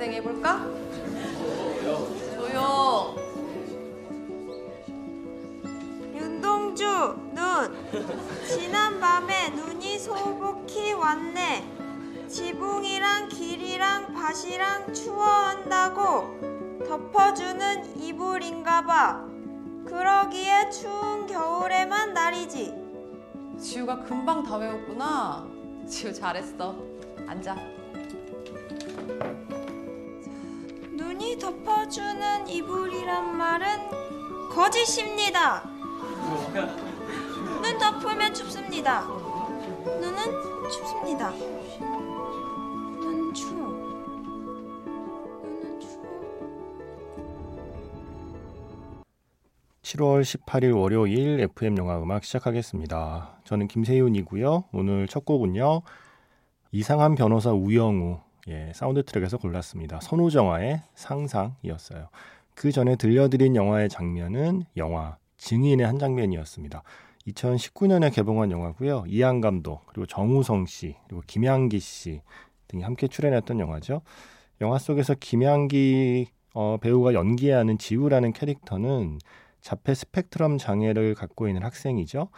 학생 해볼까? 조용. 윤동주 눈 지난 밤에 눈이 소복히 왔네 지붕이랑 길이랑 밭이랑 추워한다고 덮어주는 이불인가봐 그러기에 추운 겨울에만 날이지 지우가 금방 다 외웠구나. 지우 잘했어. 앉아. 덮어주는 이불이란 말은 거짓입니다 눈 덮으면 춥습니다 눈은 춥습니다 눈은 추워 눈은 추워 7월 18일 월요일 FM 영화 음악 시작하겠습니다. 저는 김세윤이고요. 오늘 첫 곡은요. 이상한 변호사 우영우 예, 사운드 트랙에서 골랐습니다. 선우정아의 상상이었어요. 그 전에 들려드린 영화의 장면은 영화 증인의 한 장면이었습니다. 2019년에 개봉한 영화고요. 이한 감독 그리고 정우성 씨 그리고 김양기 씨 등이 함께 출연했던 영화죠. 영화 속에서 김양기 어, 배우가 연기하는 지우라는 캐릭터는 자폐 스펙트럼 장애를 갖고 있는 학생이죠.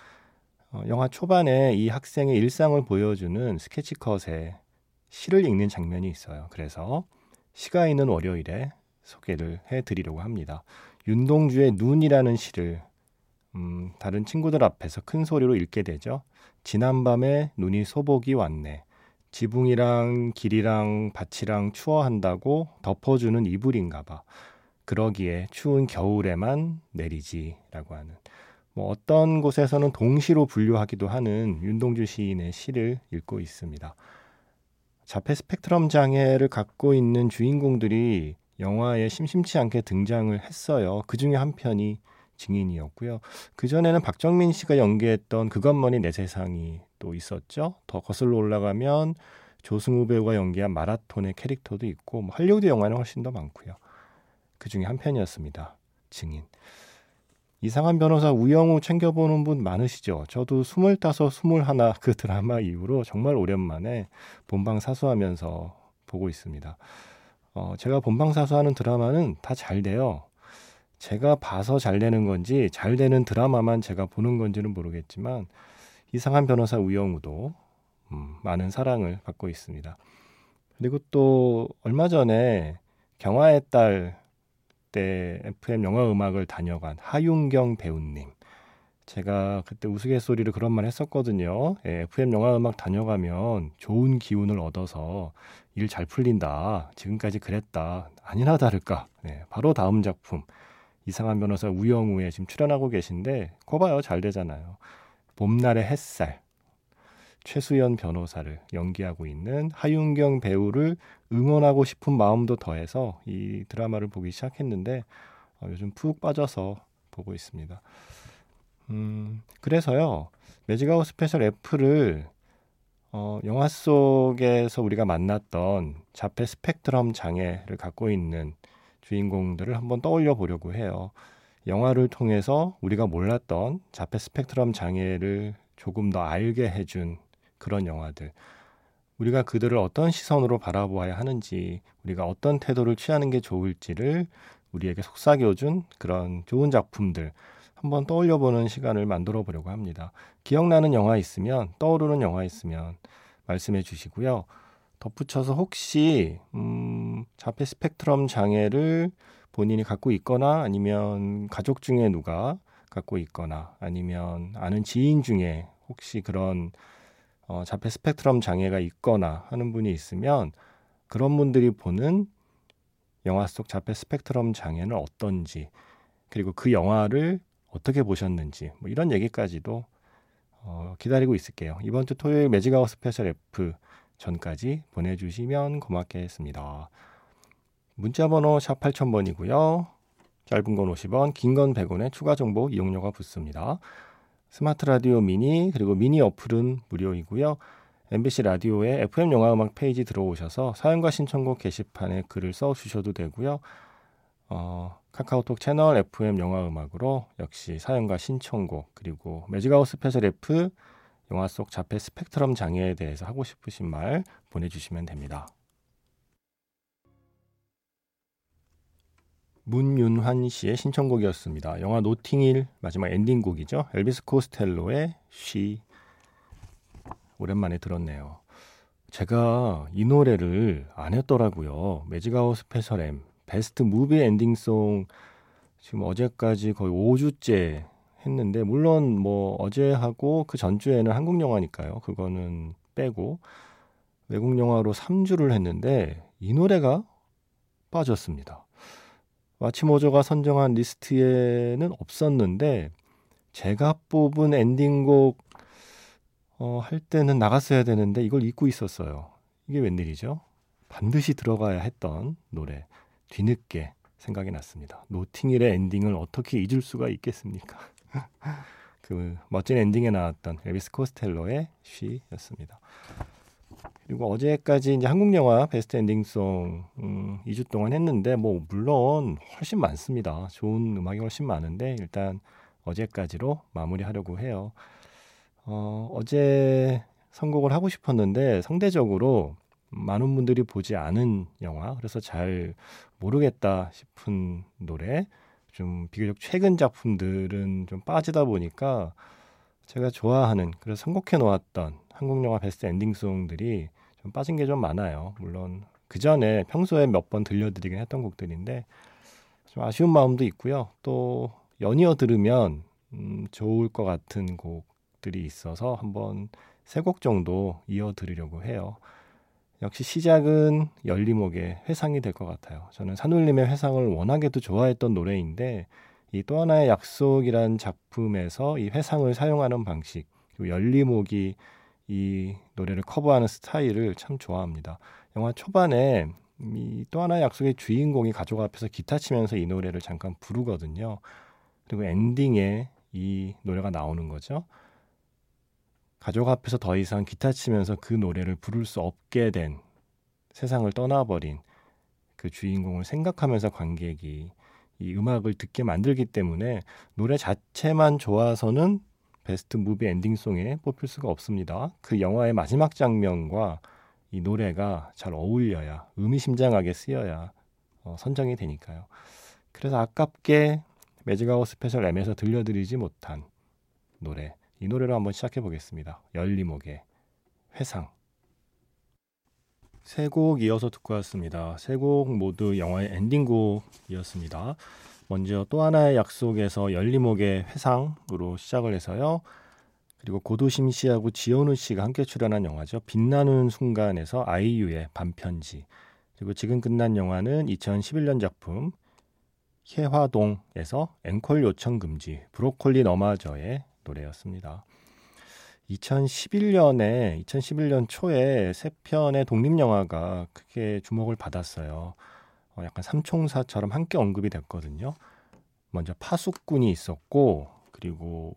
어, 영화 초반에 이 학생의 일상을 보여주는 스케치컷에 시를 읽는 장면이 있어요. 그래서 시가 있는 월요일에 소개를 해드리려고 합니다. 윤동주의 눈이라는 시를 음, 다른 친구들 앞에서 큰 소리로 읽게 되죠. 지난밤에 눈이 소복이 왔네. 지붕이랑 길이랑 밭이랑 추워한다고 덮어주는 이불인가 봐. 그러기에 추운 겨울에만 내리지라고 하는 뭐 어떤 곳에서는 동시로 분류하기도 하는 윤동주 시인의 시를 읽고 있습니다. 자폐 스펙트럼 장애를 갖고 있는 주인공들이 영화에 심심치 않게 등장을 했어요. 그 중에 한 편이 증인이었고요. 그 전에는 박정민 씨가 연기했던 그것만이 내 세상이 또 있었죠. 더 거슬러 올라가면 조승우 배우가 연기한 마라톤의 캐릭터도 있고 뭐 할리우드 영화는 훨씬 더 많고요. 그 중에 한 편이었습니다. 증인. 이상한 변호사 우영우 챙겨보는 분 많으시죠? 저도 스물다섯, 스물하나 그 드라마 이후로 정말 오랜만에 본방 사수하면서 보고 있습니다. 어, 제가 본방 사수하는 드라마는 다 잘 돼요. 제가 봐서 잘 되는 건지 잘 되는 드라마만 제가 보는 건지는 모르겠지만 이상한 변호사 우영우도 음, 많은 사랑을 받고 있습니다. 그리고 또 얼마 전에 경화의 딸 때 FM 영화 음악을 다녀간 하윤경 배우님. 제가 그때 우스갯소리를 그런 말 했었거든요. 예, FM 영화 음악 다녀가면 좋은 기운을 얻어서 일 잘 풀린다. 지금까지 그랬다. 아니나 다를까. 네, 바로 다음 작품. 이상한 변호사 우영우에 지금 출연하고 계신데, 거 봐요. 잘 되잖아요. 봄날의 햇살. 최수연 변호사를 연기하고 있는 하윤경 배우를 응원하고 싶은 마음도 더해서 이 드라마를 보기 시작했는데 어, 요즘 푹 빠져서 보고 있습니다. 음, 그래서요 Magic Hour Special F를 어, 영화 속에서 우리가 만났던 자폐 스펙트럼 장애를 갖고 있는 주인공들을 한번 떠올려 보려고 해요. 영화를 통해서 우리가 몰랐던 자폐 스펙트럼 장애를 조금 더 알게 해준 그런 영화들. 우리가 그들을 어떤 시선으로 바라보아야 하는지, 우리가 어떤 태도를 취하는 게 좋을지를 우리에게 속삭여준 그런 좋은 작품들 한번 떠올려 보는 시간을 만들어 보려고 합니다. 기억나는 영화 있으면, 떠오르는 영화 있으면 말씀해 주시고요. 덧붙여서 혹시, 음, 자폐 스펙트럼 장애를 본인이 갖고 있거나 아니면 가족 중에 누가 갖고 있거나 아니면 아는 지인 중에 혹시 그런 어, 자폐 스펙트럼 장애가 있거나 하는 분이 있으면 그런 분들이 보는 영화 속 자폐 스펙트럼 장애는 어떤지 그리고 그 영화를 어떻게 보셨는지 뭐 이런 얘기까지도 어, 기다리고 있을게요. 이번 주 토요일 Magic Hour Special F 전까지 보내주시면 고맙겠습니다. 문자번호 샵 8000번이고요. 짧은 건 50원, 긴 건 100원의 추가 정보 이용료가 붙습니다. 스마트 라디오 미니 그리고 미니 어플은 무료이고요. MBC 라디오의 FM 영화 음악 페이지 들어오셔서 사연과 신청곡 게시판에 글을 써 주셔도 되고요. 어, 카카오톡 채널 FM 영화 음악으로 역시 사연과 신청곡 그리고 Magic Hour Special F 영화 속 자폐 스펙트럼 장애에 대해서 하고 싶으신 말 보내주시면 됩니다. 문윤환 씨의 신청곡이었습니다. 영화 노팅힐 마지막 엔딩곡이죠. 엘비스 코스텔로의 She 오랜만에 들었네요. 제가 이 노래를 안 했더라고요. Magic Hour Special M Best Movie Ending Song 지금 어제까지 거의 5주째 했는데 물론 뭐 어제 하고 그 전주에는 한국 영화니까요. 그거는 빼고 외국 영화로 3주를 했는데 이 노래가 빠졌습니다. 마치모저가 선정한 리스트에는 없었는데 제가 뽑은 엔딩곡 어, 할 때는 나갔어야 되는데 이걸 잊고 있었어요. 이게 웬일이죠? 반드시 들어가야 했던 노래 뒤늦게 생각이 났습니다. 노팅힐의 엔딩을 어떻게 잊을 수가 있겠습니까? 그 멋진 엔딩에 나왔던 엘비스 코스텔로의 She였습니다. 그리고 어제까지 이제 한국 영화 베스트 엔딩송 음, 2주 동안 했는데 뭐 물론 훨씬 많습니다. 좋은 음악이 훨씬 많은데 일단 어제까지로 마무리하려고 해요. 어, 어제 선곡을 하고 싶었는데 상대적으로 많은 분들이 보지 않은 영화 그래서 잘 모르겠다 싶은 노래 좀 비교적 최근 작품들은 좀 빠지다 보니까 제가 좋아하는 그래서 선곡해 놓았던 한국 영화 베스트 엔딩송들이 좀 빠진 게 좀 많아요. 물론 그 전에 평소에 몇 번 들려드리긴 했던 곡들인데 좀 아쉬운 마음도 있고요. 또 연이어 들으면 음, 좋을 것 같은 곡들이 있어서 한번 세 곡 정도 이어 들으려고 해요. 역시 시작은 열리목의 회상이 될 것 같아요. 저는 산울림의 회상을 워낙에도 좋아했던 노래인데 이 또 하나의 약속이란 작품에서 이 회상을 사용하는 방식 그리고 열리목이 이 노래를 커버하는 스타일을 참 좋아합니다. 영화 초반에 이 또 하나의 약속의 주인공이 가족 앞에서 기타 치면서 이 노래를 잠깐 부르거든요. 그리고 엔딩에 이 노래가 나오는 거죠. 가족 앞에서 더 이상 기타 치면서 그 노래를 부를 수 없게 된 세상을 떠나버린 그 주인공을 생각하면서 관객이 이 음악을 듣게 만들기 때문에 노래 자체만 좋아서는 Best Movie Ending Song에 뽑힐 수가 없습니다. 그 영화의 마지막 장면과 이 노래가 잘 어울려야 의미심장하게 쓰여야 어, 선정이 되니까요. 그래서 아깝게 Magic Hour Special M에서 들려드리지 못한 노래 이 노래로 한번 시작해 보겠습니다. 열리목의 회상 세 곡 이어서 듣고 왔습니다. 세 곡 모두 영화의 엔딩곡이었습니다. 먼저 또 하나의 약속에서 열리목의 회상으로 시작을 해서요. 그리고 고도심 씨하고 지현우 씨가 함께 출연한 영화죠. 빛나는 순간에서 아이유의 반편지. 그리고 지금 끝난 영화는 2011년 작품 해화동에서 앵콜 요청 금지 브로콜리 너마저의 노래였습니다. 2011년에 2011년 초에 세 편의 독립 영화가 크게 주목을 받았어요. 어, 약간 삼총사처럼 함께 언급이 됐거든요. 먼저 파수꾼이 있었고 그리고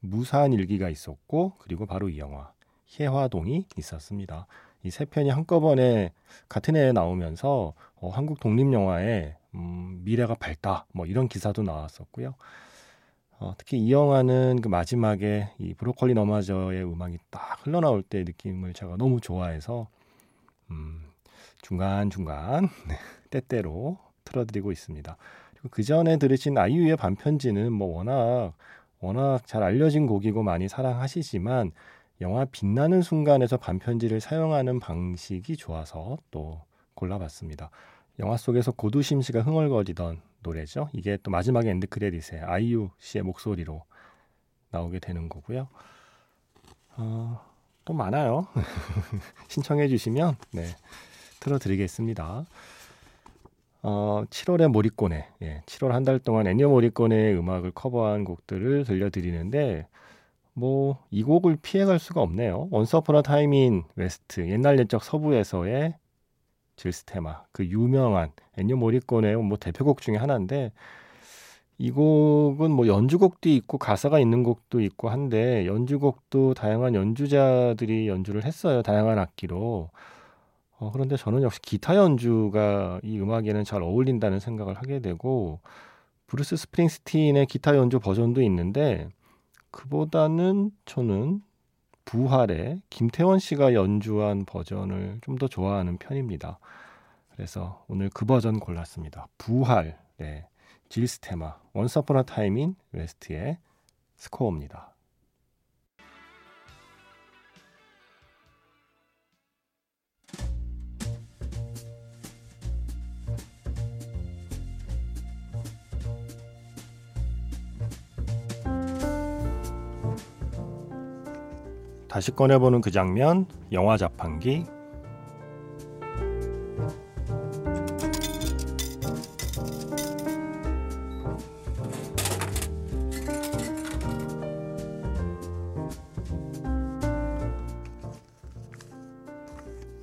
무사한 일기가 있었고 그리고 바로 이 영화 해화동이 있었습니다. 이 세 편이 한꺼번에 같은 해에 나오면서 어, 한국 독립 영화의 음, 미래가 밝다 뭐 이런 기사도 나왔었고요. 어, 특히 이 영화는 그 마지막에 이 브로콜리 너마저의 음악이 딱 흘러나올 때 느낌을 제가 너무 좋아해서 음, 중간 중간 네, 때때로 틀어드리고 있습니다. 그리고 그 전에 들으신 아이유의 반편지는 뭐 워낙 워낙 잘 알려진 곡이고 많이 사랑하시지만 영화 빛나는 순간에서 반편지를 사용하는 방식이 좋아서 또 골라봤습니다. 영화 속에서 고두심 씨가 흥얼거리던 노래죠. 이게 또 마지막에 end credit에 아이유 씨의 목소리로 나오게 되는 거고요. 어, 또 많아요. 신청해 주시면 네, 틀어드리겠습니다. 어, 7월의 모리꼬네, 예, 7월 한 달 동안 엔니오 모리꼬네의 음악을 커버한 곡들을 들려드리는데 뭐 이 곡을 피해갈 수가 없네요. Once Upon a Time in the West 옛날 옛적 서부에서의 Jill's 테마 그 유명한 엔니오 모리꼬네의 뭐 대표곡 중에 하나인데 이 곡은 뭐 연주곡도 있고 가사가 있는 곡도 있고 한데 연주곡도 다양한 연주자들이 연주를 했어요 다양한 악기로. 어, 그런데 저는 역시 기타 연주가 이 음악에는 잘 어울린다는 생각을 하게 되고 브루스 스프링스틴의 기타 연주 버전도 있는데 그보다는 저는 부활의 김태원 씨가 연주한 버전을 좀 더 좋아하는 편입니다. 그래서 오늘 그 버전 골랐습니다. 부활, 네, Jill's 테마, Time in the West의 스코어입니다. 다시 꺼내보는 그 장면, 영화 자판기.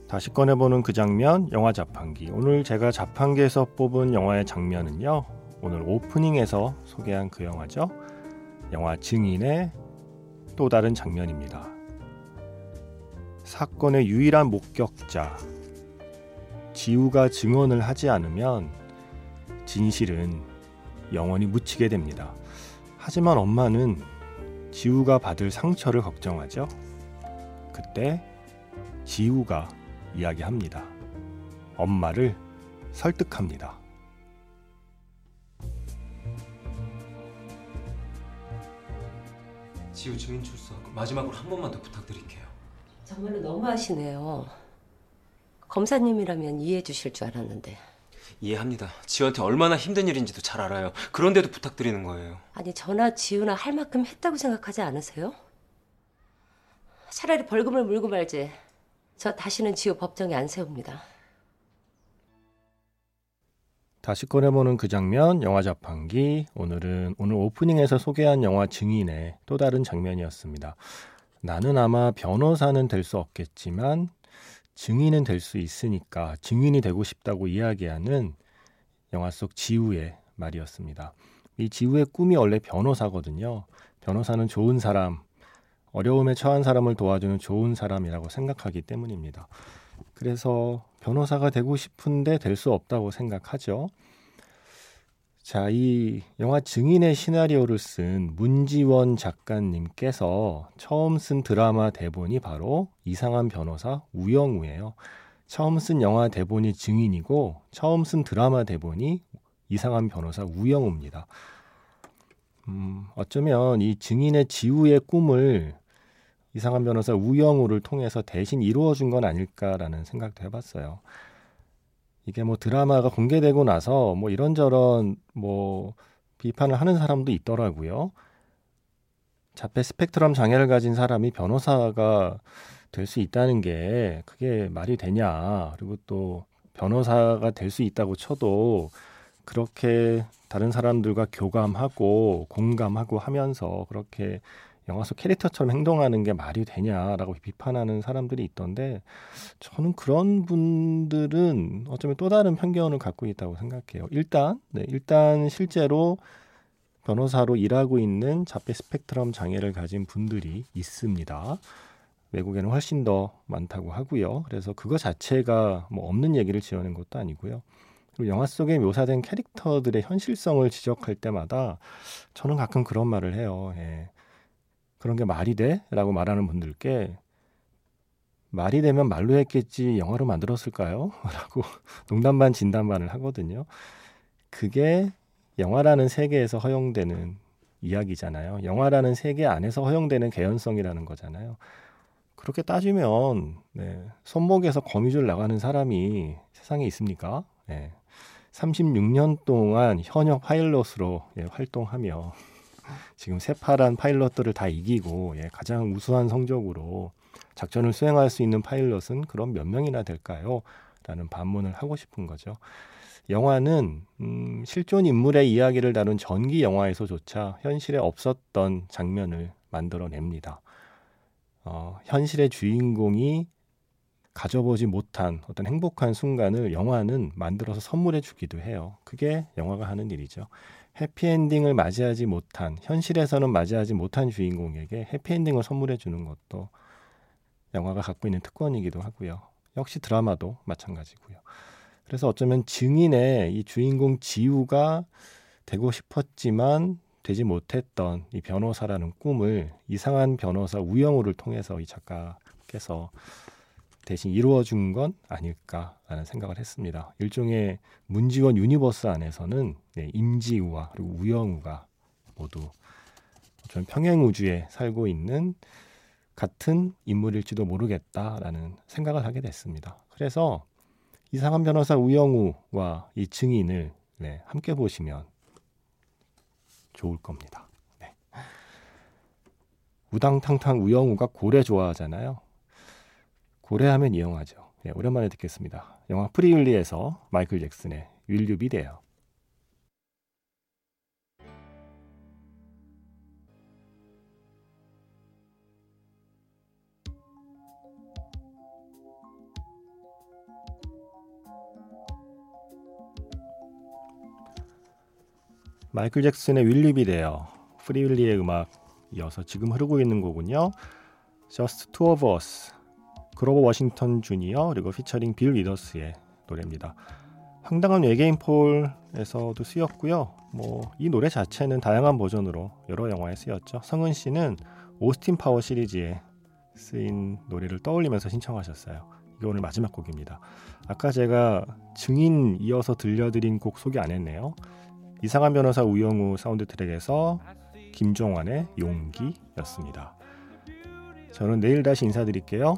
다시 꺼내보는 그 장면, 영화 자판기. 오늘 제가 자판기에서 뽑은 영화의 장면은요, 오늘 오프닝에서 소개한 그 영화죠. 영화 증인의 또 다른 장면입니다. 사건의 유일한 목격자 지우가 증언을 하지 않으면 진실은 영원히 묻히게 됩니다. 하지만 엄마는 지우가 받을 상처를 걱정하죠. 그때 지우가 이야기합니다. 엄마를 설득합니다. 지우 증인 출석 마지막으로 한 번만 더 부탁드릴게요. 정말로 너무하시네요. 검사님이라면 이해해 주실 줄 알았는데. 이해합니다. 지우한테 얼마나 힘든 일인지도 잘 알아요. 그런데도 부탁드리는 거예요. 아니 저나 지우나 할 만큼 했다고 생각하지 않으세요? 차라리 벌금을 물고 말지. 저 다시는 지우 법정에 안 세웁니다. 다시 꺼내보는 그 장면, 영화 자판기. 오늘은 오늘 오프닝에서 소개한 영화 증인의 또 다른 장면이었습니다. 나는 아마 변호사는 될 수 없겠지만 증인은 될 수 있으니까 증인이 되고 싶다고 이야기하는 영화 속 지우의 말이었습니다. 이 지우의 꿈이 원래 변호사거든요. 변호사는 좋은 사람, 어려움에 처한 사람을 도와주는 좋은 사람이라고 생각하기 때문입니다. 그래서 변호사가 되고 싶은데 될 수 없다고 생각하죠. 자, 이 영화 증인의 시나리오를 쓴 문지원 작가님께서 처음 쓴 드라마 대본이 바로 이상한 변호사 우영우예요. 처음 쓴 영화 대본이 증인이고 처음 쓴 드라마 대본이 이상한 변호사 우영우입니다. 음, 어쩌면 이 증인의 지우의 꿈을 이상한 변호사 우영우를 통해서 대신 이루어준 건 아닐까라는 생각도 해봤어요. 이게 뭐 드라마가 공개되고 나서 뭐 이런저런 뭐 비판을 하는 사람도 있더라고요. 자폐 스펙트럼 장애를 가진 사람이 변호사가 될 수 있다는 게 그게 말이 되냐. 그리고 또 변호사가 될 수 있다고 쳐도 그렇게 다른 사람들과 교감하고 공감하고 하면서 그렇게 영화 속 캐릭터처럼 행동하는 게 말이 되냐라고 비판하는 사람들이 있던데 저는 그런 분들은 어쩌면 또 다른 편견을 갖고 있다고 생각해요. 일단 네, 일단 실제로 변호사로 일하고 있는 자폐 스펙트럼 장애를 가진 분들이 있습니다. 외국에는 훨씬 더 많다고 하고요. 그래서 그거 자체가 뭐 없는 얘기를 지어낸 것도 아니고요. 그리고 영화 속에 묘사된 캐릭터들의 현실성을 지적할 때마다 저는 가끔 그런 말을 해요. 예. 그런 게 말이 돼? 라고 말하는 분들께 말이 되면 말로 했겠지 영화로 만들었을까요? 라고 농담 반 진담 반을 하거든요. 그게 영화라는 세계에서 허용되는 이야기잖아요. 영화라는 세계 안에서 허용되는 개연성이라는 거잖아요. 그렇게 따지면 네, 손목에서 거미줄 나가는 사람이 세상에 있습니까? 네, 36년 동안 현역 파일럿으로 예, 활동하며 지금 새파란 파일럿들을 다 이기고 예, 가장 우수한 성적으로 작전을 수행할 수 있는 파일럿은 그럼 몇 명이나 될까요? 라는 반문을 하고 싶은 거죠. 영화는 음, 실존 인물의 이야기를 다룬 전기 영화에서조차 현실에 없었던 장면을 만들어냅니다. 어, 현실의 주인공이 가져보지 못한 어떤 행복한 순간을 영화는 만들어서 선물해 주기도 해요. 그게 영화가 하는 일이죠. 해피엔딩을 맞이하지 못한 현실에서는 맞이하지 못한 주인공에게 해피엔딩을 선물해 주는 것도 영화가 갖고 있는 특권이기도 하고요. 역시 드라마도 마찬가지고요. 그래서 어쩌면 증인의 이 주인공 지우가 되고 싶었지만 되지 못했던 이 변호사라는 꿈을 이상한 변호사 우영우를 통해서 이 작가께서 대신 이루어준 건 아닐까라는 생각을 했습니다. 일종의 문지원 universe 안에서는 네, 임지우와 그리고 우영우가 모두 전 평행 우주에 살고 있는 같은 인물일지도 모르겠다라는 생각을 하게 됐습니다. 그래서 이상한 변호사 우영우와 이 증인을 네, 함께 보시면 좋을 겁니다. 네. 우당탕탕 우영우가 고래 좋아하잖아요. 고래하면 이 영화죠. 네, 오랜만에 듣겠습니다. 영화 프리윌리에서 마이클 잭슨의 윌류 비 데요. 마이클 잭슨의 윌리비 데어 프리윌리의 음악 이어서 지금 흐르고 있는 곡은요. Just Two of Us 그로버 워싱턴 주니어 그리고 피처링 빌 위더스의 노래입니다. 황당한 외계인 폴에서도 쓰였고요. 뭐 이 노래 자체는 다양한 버전으로 여러 영화에 쓰였죠. 성은 씨는 오스틴 파워 시리즈에 쓰인 노래를 떠올리면서 신청하셨어요. 이게 오늘 마지막 곡입니다. 아까 제가 증인 이어서 들려드린 곡 소개 안 했네요. 이상한 변호사 우영우 사운드 트랙에서 김종환의 용기였습니다. 저는 내일 다시 인사드릴게요.